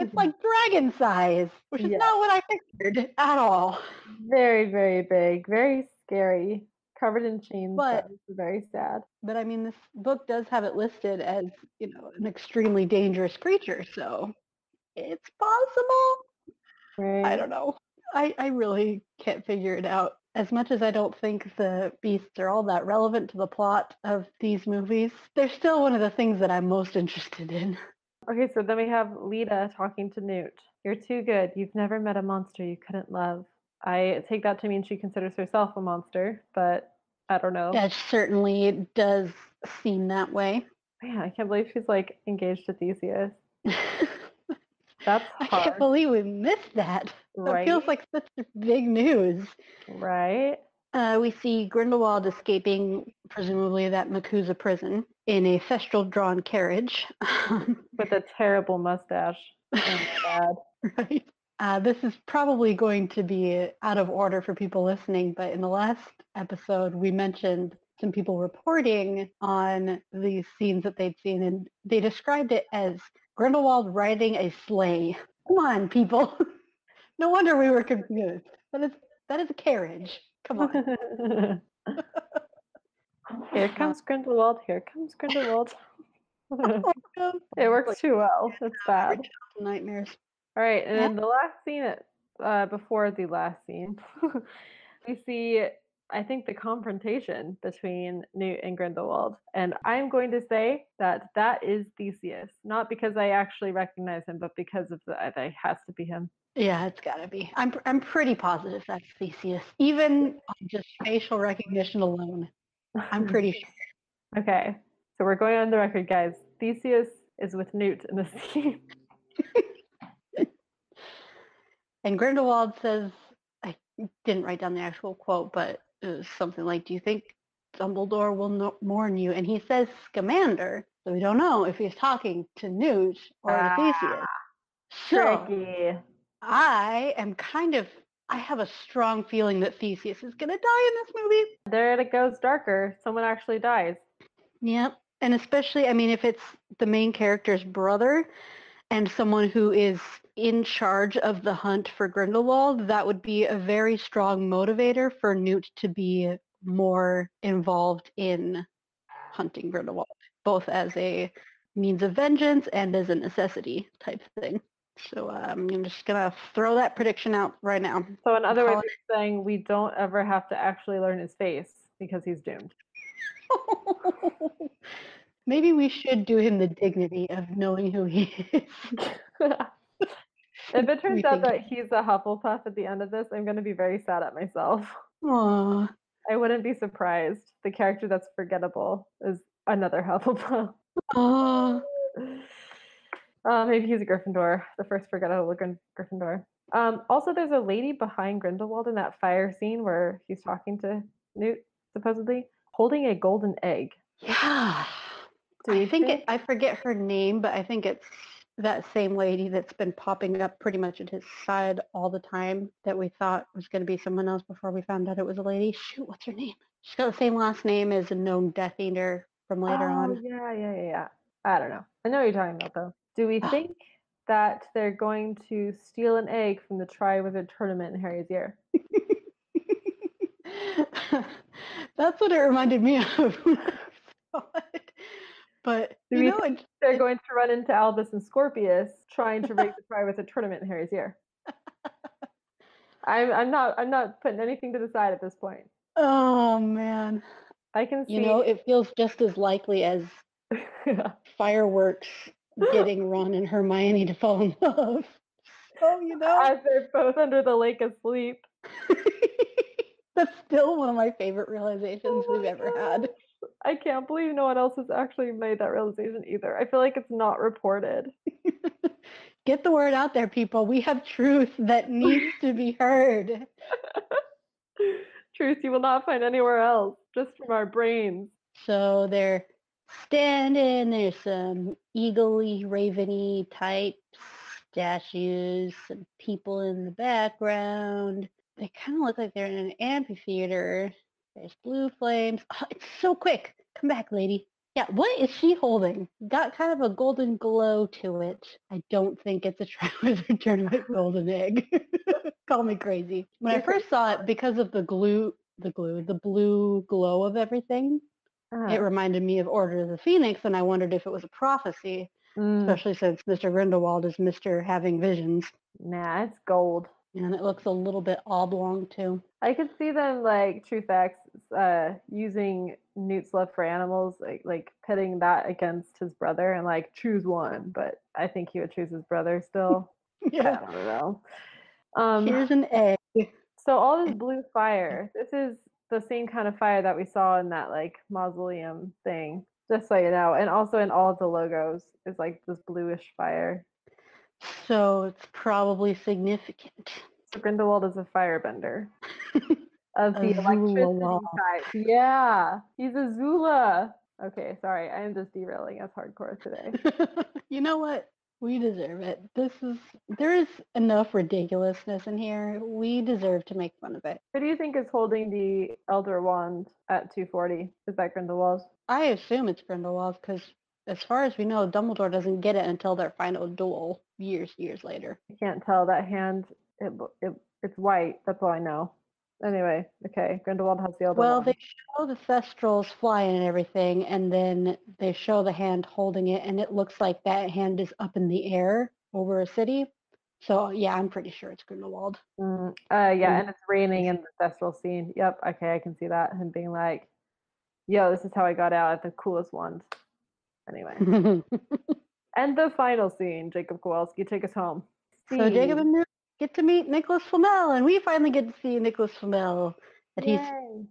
It's mm-hmm. like dragon size, which is Yeah. not what I figured at all. Very, very big, very scary, covered in chains. But- very sad. But I mean, this book does have it listed as, you know, an extremely dangerous creature, so it's possible. Right. I don't know. I, I really can't figure it out. As much as I don't think the beasts are all that relevant to the plot of these movies, they're still one of the things that I'm most interested in. Okay, so then we have Leta talking to Newt. You're too good. You've never met a monster you couldn't love. I take that to mean she considers herself a monster, but I don't know. That certainly does seem that way. Yeah, I can't believe she's like engaged to Theseus. That's I can't believe we missed that. Right? feels like such big news. right. Uh, we see Grindelwald escaping, presumably that MACUSA prison, in a Thestral-drawn carriage. With a terrible mustache. Oh right. Uh, this is probably going to be out of order for people listening, but in the last episode, we mentioned some people reporting on these scenes that they'd seen, and they described it as Grindelwald riding a sleigh. Come on, people. no wonder we were confused. That is that is a carriage. Come on. Here comes Grindelwald. Here comes Grindelwald. it it works too well. It's bad. Nightmares. All right, and then the last scene, uh, before the last scene, we see, I think, the confrontation between Newt and Grindelwald. And I'm going to say that that is Theseus, not because I actually recognize him, but because of the, that it has to be him. Yeah, it's gotta be. I'm I'm pretty positive that's Theseus. Even on just facial recognition alone, I'm pretty sure. okay, so we're going on the record, guys. Theseus is with Newt in the scene. And Grindelwald says, I didn't write down the actual quote, but Uh, something like, "Do you think Dumbledore will no- mourn you?" And he says, "Scamander." So we don't know if he's talking to Newt or to Theseus. Ah, so Tricky. I am kind of. I have a strong feeling that Theseus is gonna die in this movie. There it goes darker. Someone actually dies. Yep. And especially, I mean, if it's the main character's brother and someone who is in charge of the hunt for Grindelwald, that would be a very strong motivator for Newt to be more involved in hunting Grindelwald, both as a means of vengeance and as a necessity type thing. So um, I'm just to throw that prediction out right now. So in other words, you're saying we don't ever have to actually learn his face because he's doomed. Maybe we should do him the dignity of knowing who he is. if it turns out that he's a Hufflepuff at the end of this, I'm going to be very sad at myself. Aw. I wouldn't be surprised. The character that's forgettable is another Hufflepuff. Aw. Uh, maybe he's a Gryffindor, the first forgettable Grin- Gryffindor. Um, also, there's a lady behind Grindelwald in that fire scene where he's talking to Newt, supposedly, holding a golden egg. Yeah. Do I think it, I forget her name, but I think it's that same lady that's been popping up pretty much at his side all the time that we thought was going to be someone else before we found out it was a lady. Shoot, what's her name? She's got the same last name as a known Death Eater from later oh, on. Yeah, yeah, yeah, yeah. I don't know. I know what you're talking about, though. Do we think that they're going to steal an egg from the Triwizard Tournament in Harry's year? That's what it reminded me of. when I saw it. But you know, it, They're going to run into Albus and Scorpius trying to rig the Triwizard Tournament in Harry's year. I'm, I'm not. I'm not putting anything to the side at this point. oh man, I can see. you know, it feels just as likely as fireworks getting Ron and Hermione to fall in love. Oh, you know, as they're both under the lake asleep. that's still one of my favorite realizations Oh we've my ever had. I can't believe no one else has actually made that realization either. I feel like it's not reported. Get the word out there, people. We have truth that needs to be heard. Truth you will not find anywhere else, just from our brains. So they're standing. There's some eagle-y, raven type statues, some people in the background. They kind of look like they're in an amphitheater. There's blue flames. Oh, it's so quick. Come back, lady. Yeah, what is she holding? Got kind of a golden glow to it. I don't think it's a Triwizard Tournament golden egg. Call me crazy. When I first saw it, because of the glue, the glue, the blue glow of everything, Uh, it reminded me of Order of the Phoenix, and I wondered if it was a prophecy, mm, especially since Mr. Grindelwald is Mr. Having Visions. nah, it's gold. And it looks a little bit oblong too. I could see them like Truth X uh, using Newt's love for animals, like like pitting that against his brother and like choose one. But I think he would choose his brother still. Yeah, I don't know. Um, Here's an egg. so all this blue fire. This is the same kind of fire that we saw in that like mausoleum thing. Just so you know, and also in all of the logos is like this bluish fire. So it's probably significant. So Grindelwald is a firebender of the electricity type. Yeah, he's Azula. Okay, sorry, I am just derailing us hardcore today. you know what? We deserve it. This is there is enough ridiculousness in here. We deserve to make fun of it. Who do you think is holding the Elder Wand at 240? Is that Grindelwald? I assume it's Grindelwald because, as far as we know, Dumbledore doesn't get it until their final duel years, years later. I can't tell. That hand, it, it it's white. That's all I know. Anyway, okay, Grindelwald has the Elder Well, Wand. they show the Thestrals flying and everything, and then they show the hand holding it, and it looks like that hand is up in the air over a city. So yeah, I'm pretty sure it's Grindelwald. Mm, uh, yeah, and it's raining in the Thestral scene. Yep, okay, I can see that. Him being like, yo, this is how I got out at the coolest ones. Anyway. and the final scene, Jacob Kowalski, take us home. So Jacob and Newt get to meet Nicholas Flamel, and we finally get to see Nicholas Flamel. That he's Yay.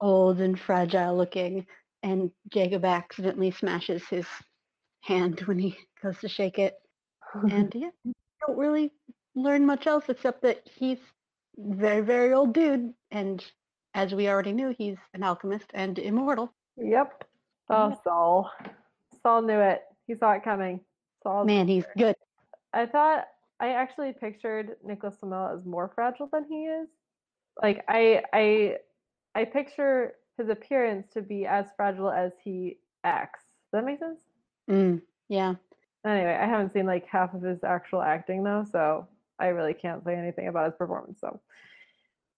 old and fragile looking, and Jacob accidentally smashes his hand when he goes to shake it. And yeah, don't really learn much else except that he's very, very old dude, and as we already knew, he's an alchemist and immortal. Yep. Oh. Saul. Saul knew it. He saw it coming. Saul. Man, he's good. I thought I actually pictured Nicholas Flamel as more fragile than he is. Like I I I picture his appearance to be as fragile as he acts. Does that make sense? Mm, yeah. Anyway, I haven't seen like half of his actual acting though, so I really can't say anything about his performance. So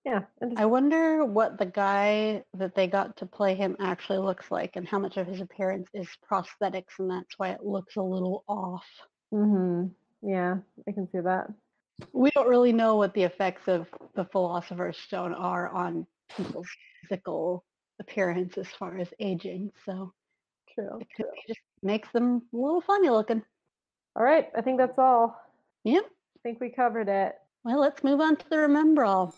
yeah, just, I wonder what the guy that they got to play him actually looks like and how much of his appearance is prosthetics and that's why it looks a little off. hmm yeah, I can see that. We don't really know what the effects of the Philosopher's Stone are on people's physical appearance as far as aging, so True. it be just makes them a little funny looking. All right, I think that's all. Yep. I think we covered it. Well, let's move on to the Remember All.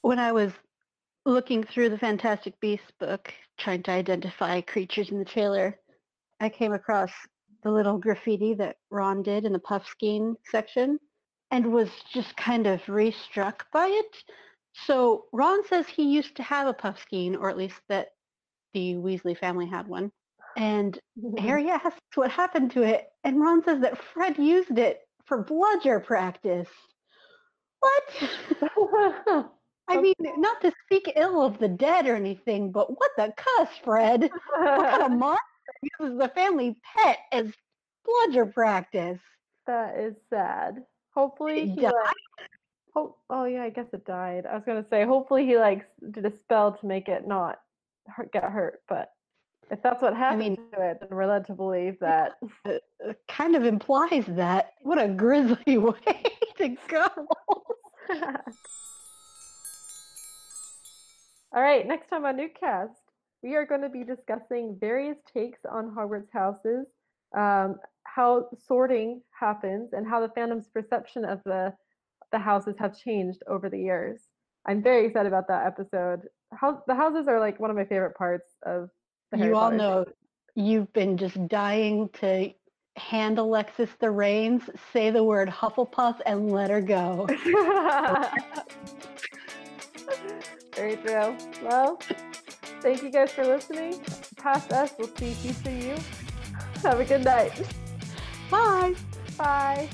When I was looking through the Fantastic Beasts book, trying to identify creatures in the trailer, I came across the little graffiti that Ron did in the puff Puffskein section and was just kind of re-struck by it. So Ron says he used to have a puff Puffskein, or at least that the Weasley family had one. And Harry asks what happened to it, and Ron says that Fred used it for bludger practice. What? I mean, not to speak ill of the dead or anything, but what the cuss, Fred? What kind of monster uses the family pet as bludger practice? that is sad. Hopefully It he died? like oh yeah, I guess it died. I was gonna say hopefully he like did a spell to make it not hurt, get hurt, but if that's what happened mean- to it, then we're led to believe that It uh, uh, kind of implies that. What a grisly way to go. All right, next time on Newcast, we are going to be discussing various takes on Hogwarts houses, um, how sorting happens, and how the fandom's perception of the the houses have changed over the years. I'm very excited about that episode. How the houses are like one of my favorite parts of the Harry You all Potter know you've been just dying to hand Alexis the reins, say the word Hufflepuff, and let her go. very true. Well, Thank you guys for listening. Past us, we'll see future you. Have a good night. Bye. Bye.